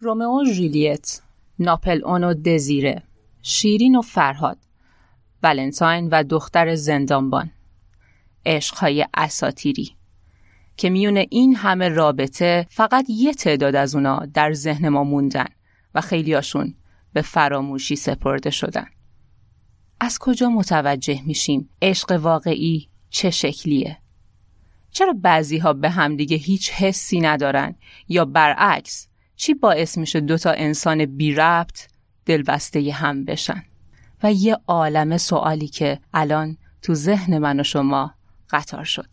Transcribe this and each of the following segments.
رومئو ژولیت ناپل اون و دزیره شیرین و فرهاد ولنتاین و دختر زندانبان عشقهای اساتیری که میون این همه رابطه فقط یه تعداد از اونا در ذهن ما موندن و خیلیاشون به فراموشی سپرده شدن. از کجا متوجه میشیم عشق واقعی چه شکلیه؟ چرا بعضی ها به همدیگه هیچ حسی ندارن یا برعکس چی باعث میشه دوتا انسان بی ربط دلبسته هم بشن؟ و یه عالم سوالی که الان تو ذهن من و شما قطار شد.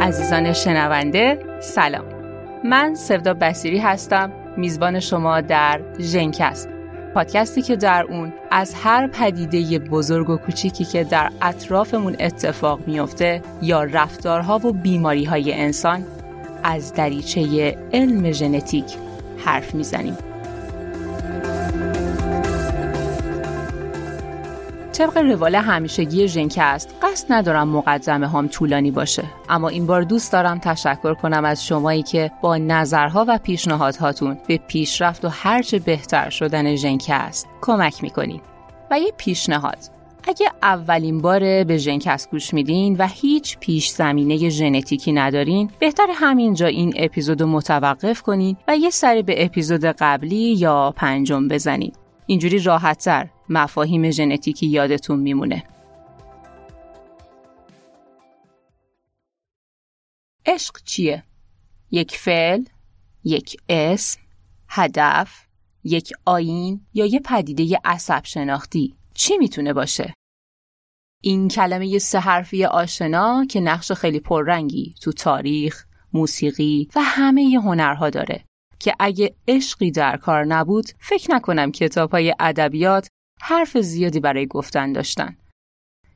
عزیزان شنونده سلام من سودا بسیری هستم میزبان شما در ژنکست پادکستی که در اون از هر پدیده بزرگ و کوچیکی که در اطرافمون اتفاق میافته یا رفتارها و بیماری های انسان از دریچه علم ژنتیک حرف می‌زنیم. طبق روال همیشگی ژنکست قصد ندارم مقدمه هم طولانی باشه. اما این بار دوست دارم تشکر کنم از شمایی که با نظرها و پیشنهادهاتون به پیشرفت و هرچه بهتر شدن ژنکست کمک می‌کنید و یه پیشنهاد. اگه اولین بار به ژنکست گوش میدین و هیچ پیش زمینه ژنتیکی ندارین بهتر همینجا این اپیزود متوقف کنین و یه سری به اپیزود قبلی یا پنجم بزنید اینجوری راحتتر مفاهیم ژنتیکی یادتون میمونه. عشق چیه؟ یک فعل، یک اسم، هدف، یک آین یا یه پدیده عصب شناختی چی می‌تونه باشه؟ این کلمه سه حرفی آشنا که نقش خیلی پررنگی تو تاریخ، موسیقی و همه هنرها داره که اگه عشقی در کار نبود فکر نکنم کتاب های ادبیات حرف زیادی برای گفتن داشتن.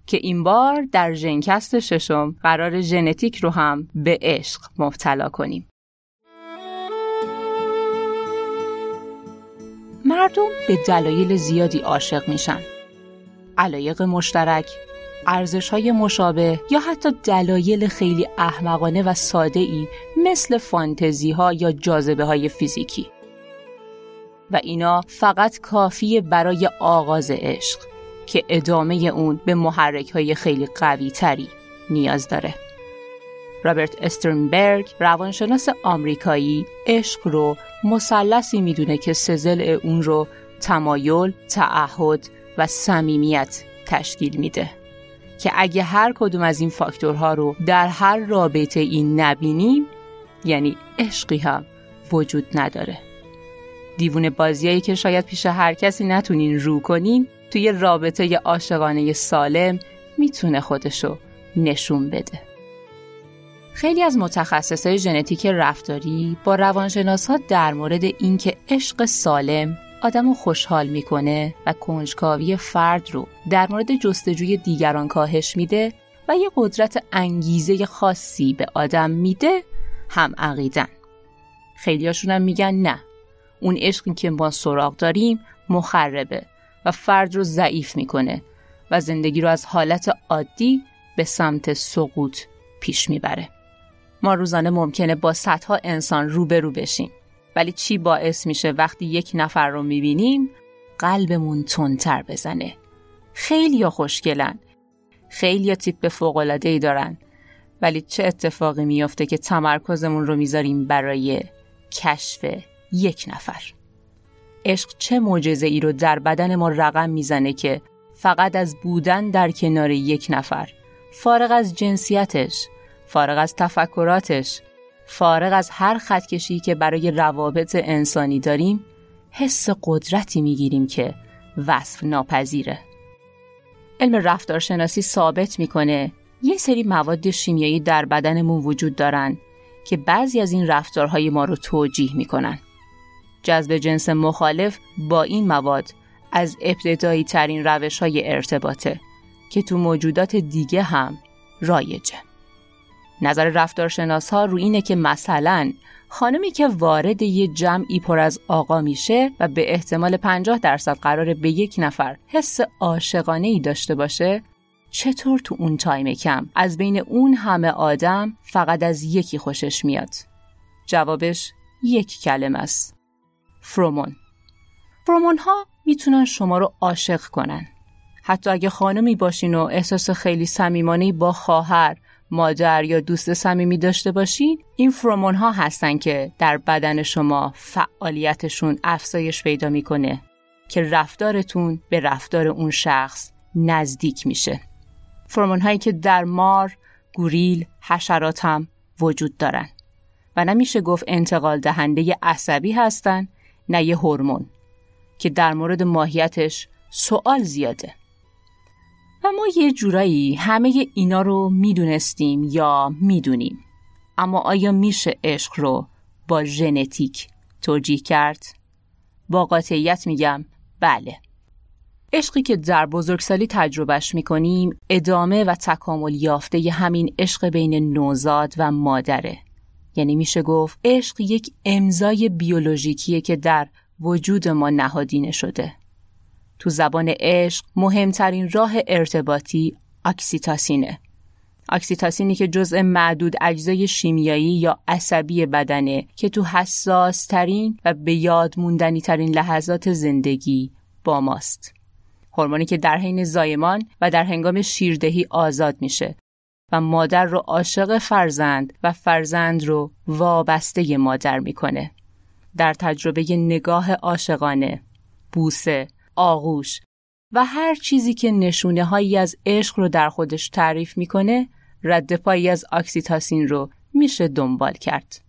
که این بار در ژنکست ششم قرار ژنتیک رو هم به عشق مبتلا کنیم. مردم به دلایل زیادی عاشق میشن. علایق مشترک ارزش های مشابه یا حتی دلایل خیلی احمقانه و ساده ای مثل فانتزی ها یا جاذبه های فیزیکی. و اینا فقط کافیه برای آغاز عشق که ادامه اون به محرک های خیلی قوی تری نیاز داره. رابرت استرنبرگ روانشناس آمریکایی عشق رو مثلثی می‌دونه که سزل اون رو تمایل، تعهد و صمیمیت تشکیل میده. که اگه هر کدوم از این فاکتورها رو در هر رابطه این نبینیم یعنی عشقی هم وجود نداره. دیوونه بازیایی که شاید پیش هر کسی نتونین رو کنین توی رابطه عاشقانه سالم می‌تونه خودشو نشون بده. خیلی از متخصصای ژنتیک رفتاری با روانشناس ها در مورد اینکه عشق سالم آدم رو خوشحال می‌کنه و کنجکاوی فرد رو در مورد جستجوی دیگران کاهش میده و یه قدرت انگیزه خاصی به آدم میده هم عقیدن. خیلیاشون هم میگن نه. اون عشقی که ما سراغ داریم مخربه و فرد رو ضعیف می‌کنه و زندگی رو از حالت عادی به سمت سقوط پیش می‌بره. ما روزانه ممکنه با صدها انسان روبرو بشیم ولی چی باعث میشه وقتی یک نفر رو می‌بینیم قلبمون تندتر بزنه؟ خیلی یا خوشگلن. خیلی یا تیپ فوقلاده ای دارن. ولی چه اتفاقی میافته که تمرکزمون رو می‌ذاریم برای کشف یک نفر. عشق چه معجزه ای رو در بدن ما رقم می‌زنه که فقط از بودن در کنار یک نفر فارغ از جنسیتش فارغ از تفکراتش فارغ از هر خطکشی که برای روابط انسانی داریم حس قدرتی می‌گیریم که وصف ناپذیره. علم رفتارشناسی ثابت می‌کنه یه سری مواد شیمیایی در بدنمون وجود دارن که بعضی از این رفتارهای ما رو توجیه می‌کنن. جذب جنس مخالف با این مواد از ابتدایی ترین روش های ارتباطه که تو موجودات دیگه هم رایجه. نظر رفتارشناس ها رو اینه که مثلا خانمی که وارد یه جمعی پر از آقا میشه و به احتمال 50 درصد قراره به یک نفر حس عاشقانه ای داشته باشه چطور تو اون تایم کم؟ از بین اون همه آدم فقط از یکی خوشش میاد. جوابش یک کلمه است. فرومون فرومون ها می‌تونن شما رو عاشق کنن. حتی اگه خانمی باشین و احساس خیلی صمیمانه با خواهر مادر یا دوست صمیمی داشته باشین این فرومون ها هستن که در بدن شما فعالیتشون افزایش پیدا می‌کنه که رفتارتون به رفتار اون شخص نزدیک میشه. فرمون هایی که در مار، گوریل، حشرات هم وجود دارن و نمیشه گفت انتقال دهنده عصبی هستن نه یه هورمون که در مورد ماهیتش سوال زیاده. و ما یه جورایی همه اینا رو می‌دونستیم یا می‌دونیم. اما آیا میشه عشق رو با ژنتیک توجیه کرد؟ با قاطعیت میگم بله. عشقی که در بزرگسالی تجربهش می‌کنیم ادامه و تکامل یافته ی همین عشق بین نوزاد و مادره. یعنی میشه گفت عشق یک امضای بیولوژیکیه که در وجود ما نهادینه شده. تو زبان عشق مهمترین راه ارتباطی اکسیتاسینه. اکسیتاسینی که جزء معدود اجزای شیمیایی یا عصبی بدنه که تو حساس ترین و به یاد موندنی ترین لحظات زندگی با ماست. هورمونی که در حین زایمان و در هنگام شیردهی آزاد میشه. و مادر رو عاشق فرزند و فرزند رو وابسته مادر می‌کنه. در تجربه نگاه عاشقانه، بوسه، آغوش و هر چیزی که نشونه هایی از عشق رو در خودش تعریف می‌کنه رد پایی از اکسیتاسین رو میشه دنبال کرد.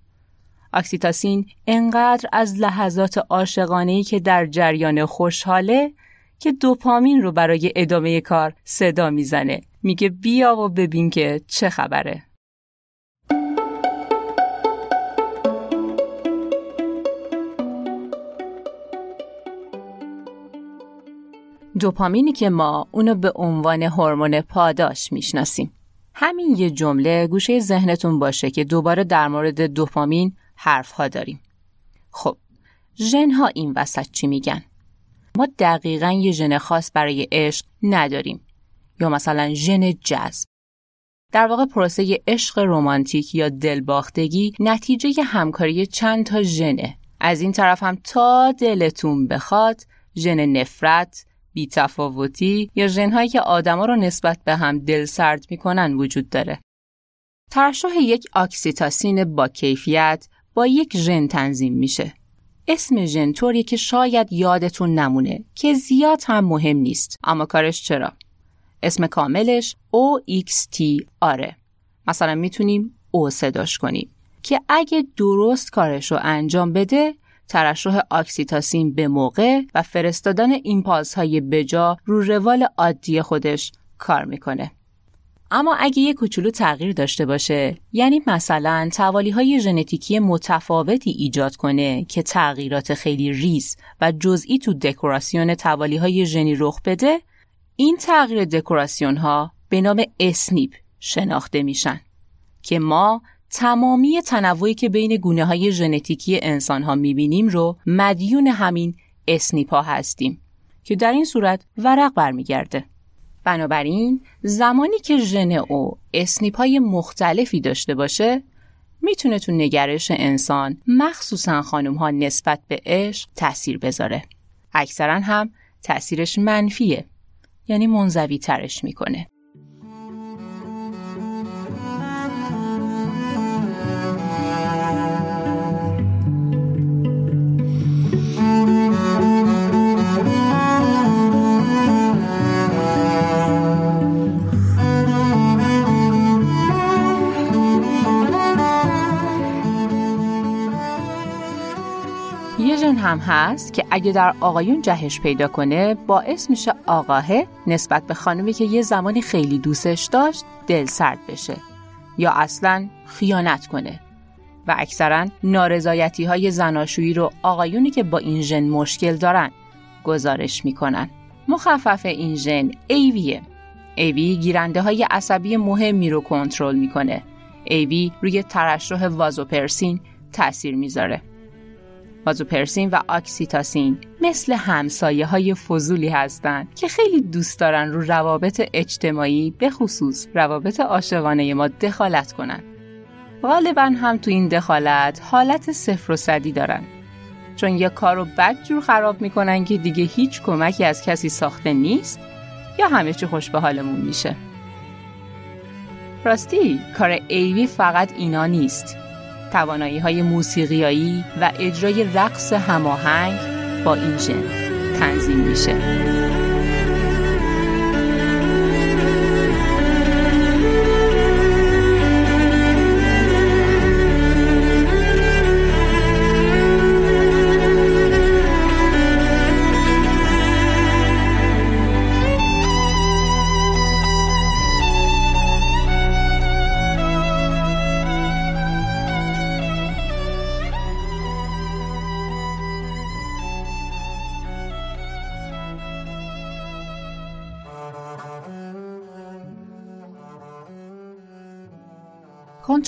اکسیتاسین انقدر از لحظات عاشقانه که در جریان خوشحاله که دوپامین رو برای ادامه کار صدا می‌زنه میگه بیا و ببین که چه خبره. دوپامینی که ما اونو به عنوان هورمون پاداش می‌شناسیم. همین یه جمله گوشه ذهنتون باشه که دوباره در مورد دوپامین حرف ها داریم. خب ژن ها این وسط چی میگن؟ ما دقیقا یه ژن خاص برای عشق نداریم. یا مثلا ژن جذب. در واقع پروسه عشق رمانتیک یا دلباختگی نتیجه همکاری چند تا ژنه. از این طرف هم تا دلتون بخواد ژن نفرت بیتفاوتی یا ژنهایی که آدما رو نسبت به هم دل سرد می‌کنن وجود داره. ترشح یک اکسیتاسین با کیفیت با یک ژن تنظیم میشه. اسم ژن طوریه که شاید یادتون نمونه که زیاد هم مهم نیست. اما کارش چرا؟ اسم کاملش OXT آره مثلا می‌تونیم او صداش کنیم که اگه درست کارش رو انجام بده ترشح اکسیتاسین به موقع و فرستادن impulse های بجا رو روال عادی خودش کار می‌کنه. اما اگه یه کوچولو تغییر داشته باشه یعنی مثلا توالی های ژنتیکی متفاوتی ایجاد کنه که تغییرات خیلی ریز و جزئی تو دکوراسیون توالی های ژنی رخ بده این تغییر دکوراسیون ها به نام SNP شناخته میشن که ما تمامی تنوعی که بین گونه های ژنتیکی انسان ها می‌بینیم رو مدیون همین اسنیپا هستیم که در این صورت ورق برمیگرده. بنابراین زمانی که ژن او اسنیپ های مختلفی داشته باشه می‌تونه تو نگرش انسان مخصوصا خانم ها نسبت به عشق تاثیر بذاره. اکثرا هم تاثیرش منفیه یعنی منزوی ترش می‌کنه. هم هست که اگه در آقایون جهش پیدا کنه باعث میشه آقاهه نسبت به خانمی که یه زمانی خیلی دوستش داشت دل سرد بشه یا اصلا خیانت کنه. و اکثرا نارضایتی های زناشویی رو آقایونی که با این ژن مشکل دارن گزارش می‌کنن. مخفف این ژن ایویه ایوی گیرنده های عصبی مهمی رو کنترل می‌کنه. ایوی روی ترشح وازوپرسین تاثیر می‌ذاره. وازوپرسین و اکسیتاسین مثل همسایه های فضولی هستند که خیلی دوست دارن رو روابط اجتماعی به خصوص روابط عاشقانه ما دخالت کنن. غالبا هم تو این دخالت حالت صفر و صدی دارن. چون یه کار رو بد جور خراب می‌کنن که دیگه هیچ کمکی از کسی ساخته نیست یا همه چی خوش به حالمون میشه. راستی کار ایوی فقط اینا نیست. توانایی های موسیقیایی و اجرای رقص هماهنگ با این ژن تنظیم میشه.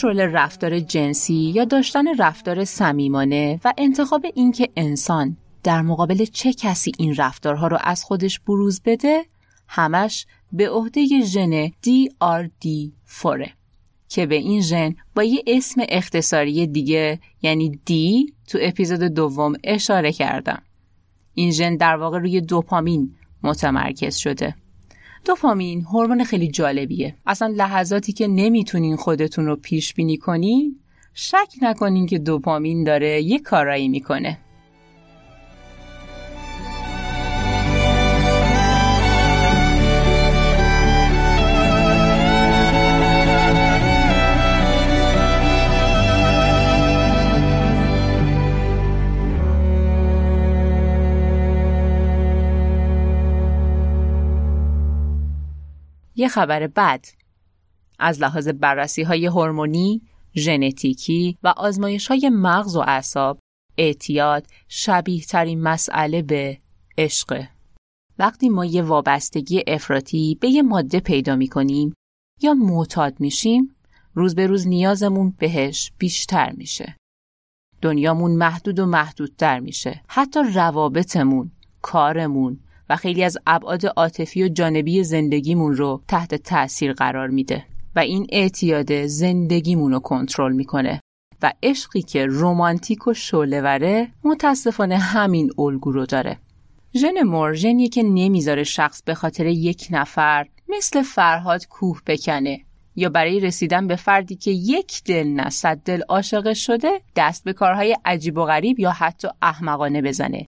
کنترل رفتار جنسی یا داشتن رفتار صمیمانه و انتخاب اینکه انسان در مقابل چه کسی این رفتارها رو از خودش بروز بده همش به عهده ژن DRD4 که به این ژن با یه اسم اختصاری دیگه یعنی D تو اپیزود دوم اشاره کردم. این ژن در واقع روی دوپامین متمرکز شده. دوپامین هورمون خیلی جالبیه. اصلا لحظاتی که نمی‌تونین خودتون رو پیش بینی کنین شک نکنین که دوپامین داره یه کارایی می‌کنه. یه خبر بد از لحاظ بررسی های هورمونی، ژنتیکی و آزمایش های مغز و اعصاب اعتیاد شبیه ترین مسئله به عشق. وقتی ما یه وابستگی افراطی به یه ماده پیدا می کنیم یا معتاد میشیم روز به روز نیازمون بهش بیشتر میشه. دنیامون محدود و محدودتر میشه. حتی روابطمون، کارمون، و خیلی از ابعاد عاطفی و جانبی زندگیمون رو تحت تاثیر قرار میده و این اعتیاد زندگیمون رو کنترل می‌کنه و عشقی که رومانتیک و شعلهوره متاسفانه همین الگو رو داره. ژن مور که نمی‌ذاره شخص به خاطر یک نفر مثل فرهاد کوه بکنه یا برای رسیدن به فردی که یک دل نه صد دل عاشق شده دست به کارهای عجیب و غریب یا حتی احمقانه بزنه.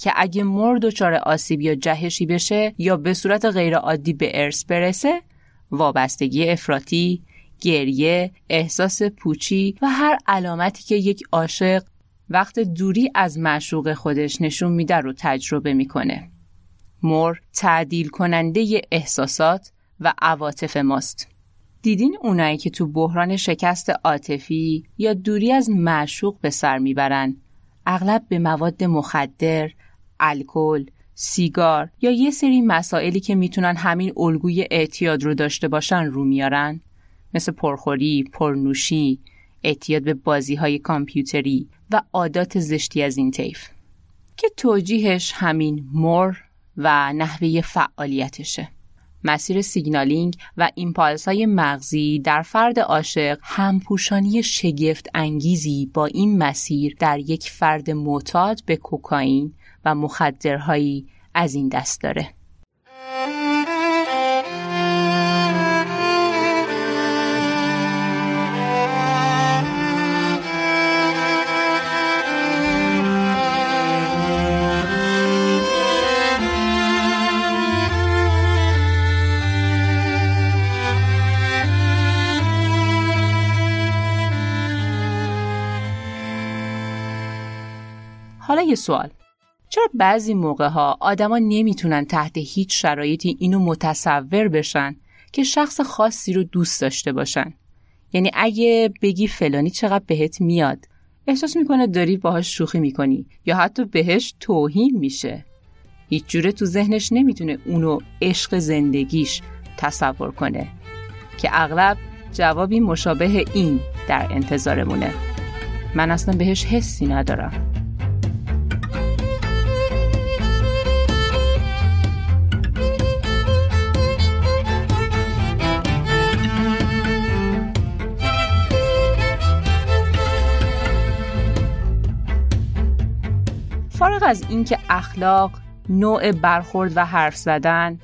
که اگه مر دچار آسیب یا جهشی بشه یا به صورت غیرعادی به ارث برسه وابستگی افراطی گریه احساس پوچی و هر علامتی که یک عاشق وقت دوری از معشوق خودش نشون میده رو تجربه می‌کنه. مر تعدیل کننده احساسات و عواطف ماست. دیدین اونایی که تو بحران شکست عاطفی یا دوری از معشوق به سر می‌برن؟ اغلب به مواد مخدر الکل، سیگار یا یه سری مسائلی که می‌تونن همین الگوی اعتیاد رو داشته باشن رو میارن مثل پرخوری، پرنوشی، اعتیاد به بازی های کامپیوتری و عادات زشتی از این طیف که توجیهش همین مر و نحوه فعالیتشه. مسیر signaling و impulse های مغزی در فرد عاشق همپوشانی شگفت انگیزی با این مسیر در یک فرد معتاد به کوکائین و مخدرهایی از این دست داره. حالا یه سوال چرا بعضی موقع ها آدما نمی‌تونن تحت هیچ شرایطی اینو متصور بشن که شخص خاصی رو دوست داشته باشن؟ یعنی اگه بگی فلانی چقدر بهت میاد احساس می‌کنه داری باهاش شوخی می‌کنی یا حتی بهش توهین میشه. هیچ جوره تو ذهنش نمی‌تونه اونو عشق زندگیش تصور کنه که اغلب جوابی مشابه این در انتظارمونه. من اصلا بهش حسی ندارم. از اینکه اخلاق، نوع برخورد و حرف زدن،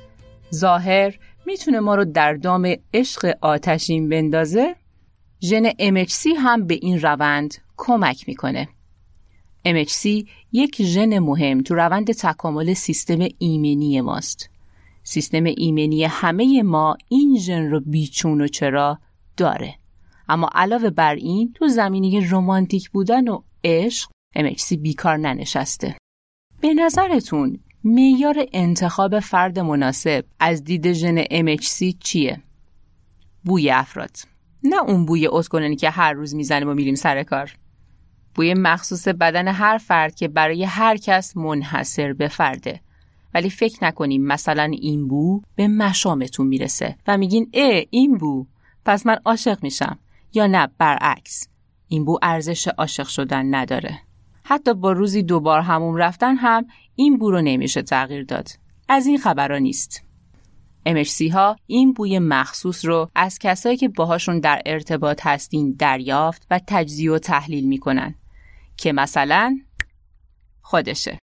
ظاهر می‌تونه ما رو در دام عشق آتشین بندازه ژن MHC هم به این روند کمک می‌کنه. MHC یک ژن مهم تو روند تکامل سیستم ایمنی ماست. سیستم ایمنی همه ما این ژن رو بیچون و چرا داره. اما علاوه بر این تو زمینه رمانتیک بودن و عشق MHC بیکار ننشسته. به نظرتون معیار انتخاب فرد مناسب از دید ژن MHC چیه؟ بوی افراد. نه اون بوی اتگوننی که هر روز می‌زنیم و میریم سر کار. بوی مخصوص بدن هر فرد که برای هر کس منحصر به فرده. ولی فکر نکنیم مثلا این بو به مشامتون می‌رسه و میگین اه این بو. پس من عاشق میشم. یا نه برعکس. این بو ارزش عاشق شدن نداره. حتی با روزی دوبار هموم رفتن هم این بو رو نمیشه تغییر داد. از این خبرها نیست. MHC ها این بوی مخصوص رو از کسایی که باهاشون در ارتباط هستین دریافت و تجزیه و تحلیل می‌کنن که مثلا خودشه.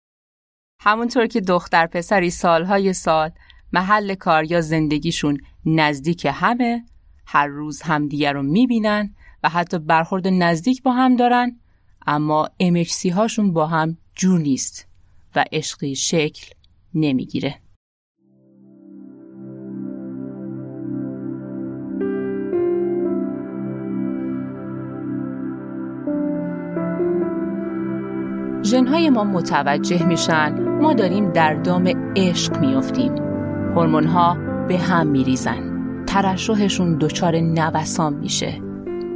همونطور که دختر پسری سالهای سال محل کار یا زندگیشون نزدیک همه هر روز همدیگه رو می‌بینن و حتی برخورد نزدیک با هم دارن اما MHC هاشون با هم جور نیست و عشقی شکل نمی‌گیره. ژنهای ما متوجه میشن ما داریم در دام عشق میافتیم. ها به هم میریزن. ترشحشون دچار نوسان میشه.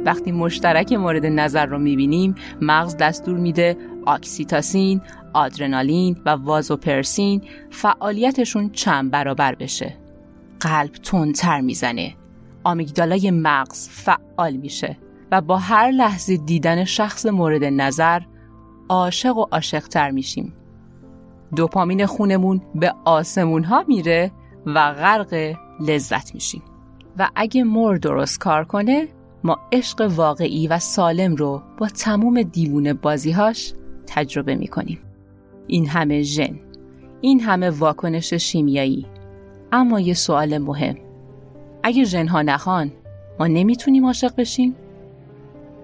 وقتی مشترک مورد نظر رو می‌بینیم مغز دستور میده آکسیتاسین، آدرنالین و وازوپرسین فعالیتشون چند برابر بشه. قلب تندتر می‌زنه. آمیگدالای مغز فعال میشه و با هر لحظه دیدن شخص مورد نظر عاشق و عاشقتر میشیم. دوپامین خونمون به آسمون ها میره و غرق لذت میشیم. و اگه مور درست کار کنه ما عشق واقعی و سالم رو با تموم دیوونه بازیهاش تجربه می‌کنیم. این همه ژن، این همه واکنش شیمیایی. اما یه سوال مهم. اگه ژنها نخوان ما نمی‌تونیم عاشق بشیم؟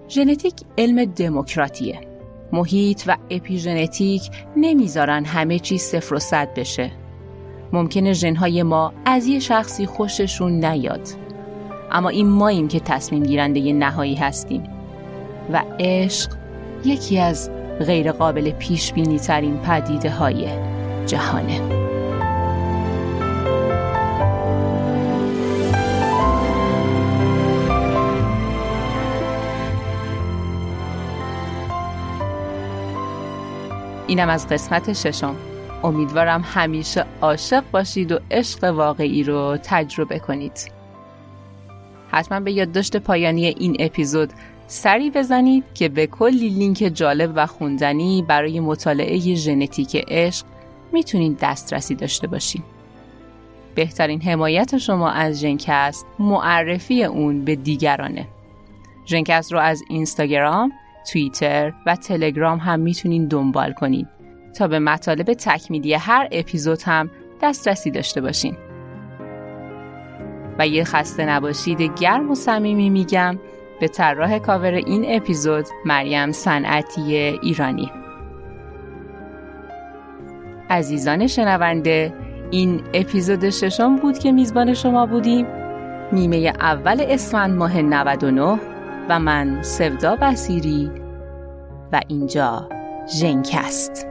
ژنتیک علم دموکراتیه. محیط و اپیژنتیک نمی‌ذارن همه چیز صفر و صد بشه. ممکنه ژنهای ما از یه شخصی خوششون نیاد. اما این ماییم که تصمیم گیرنده نهایی هستیم. و عشق یکی از غیرقابل پیش بینی ترین پدیده های جهانه. اینم از قسمت ششم. امیدوارم همیشه عاشق باشید و عشق واقعی رو تجربه کنید. حتما به یادداشت پایانی این اپیزود سری بزنید که به کلی لینک جالب و خوندنی برای مطالعه ژنتیک عشق می‌تونید دسترسی داشته باشید. بهترین حمایت شما از ژنکست معرفی اون به دیگرانه. ژنکست رو از اینستاگرام، توییتر و تلگرام هم می‌تونید دنبال کنید تا به مطالب تکمیلی هر اپیزود هم دسترسی داشته باشین. و یه خسته نباشید گرم و صمیمی میگم به طراح کاور این اپیزود مریم صنعتی ایرانی. عزیزان شنونده این اپیزود ششم بود که میزبان شما بودیم. نیمه اول اسفند ماه 99 و من سودا بسیری و اینجا ژنکست.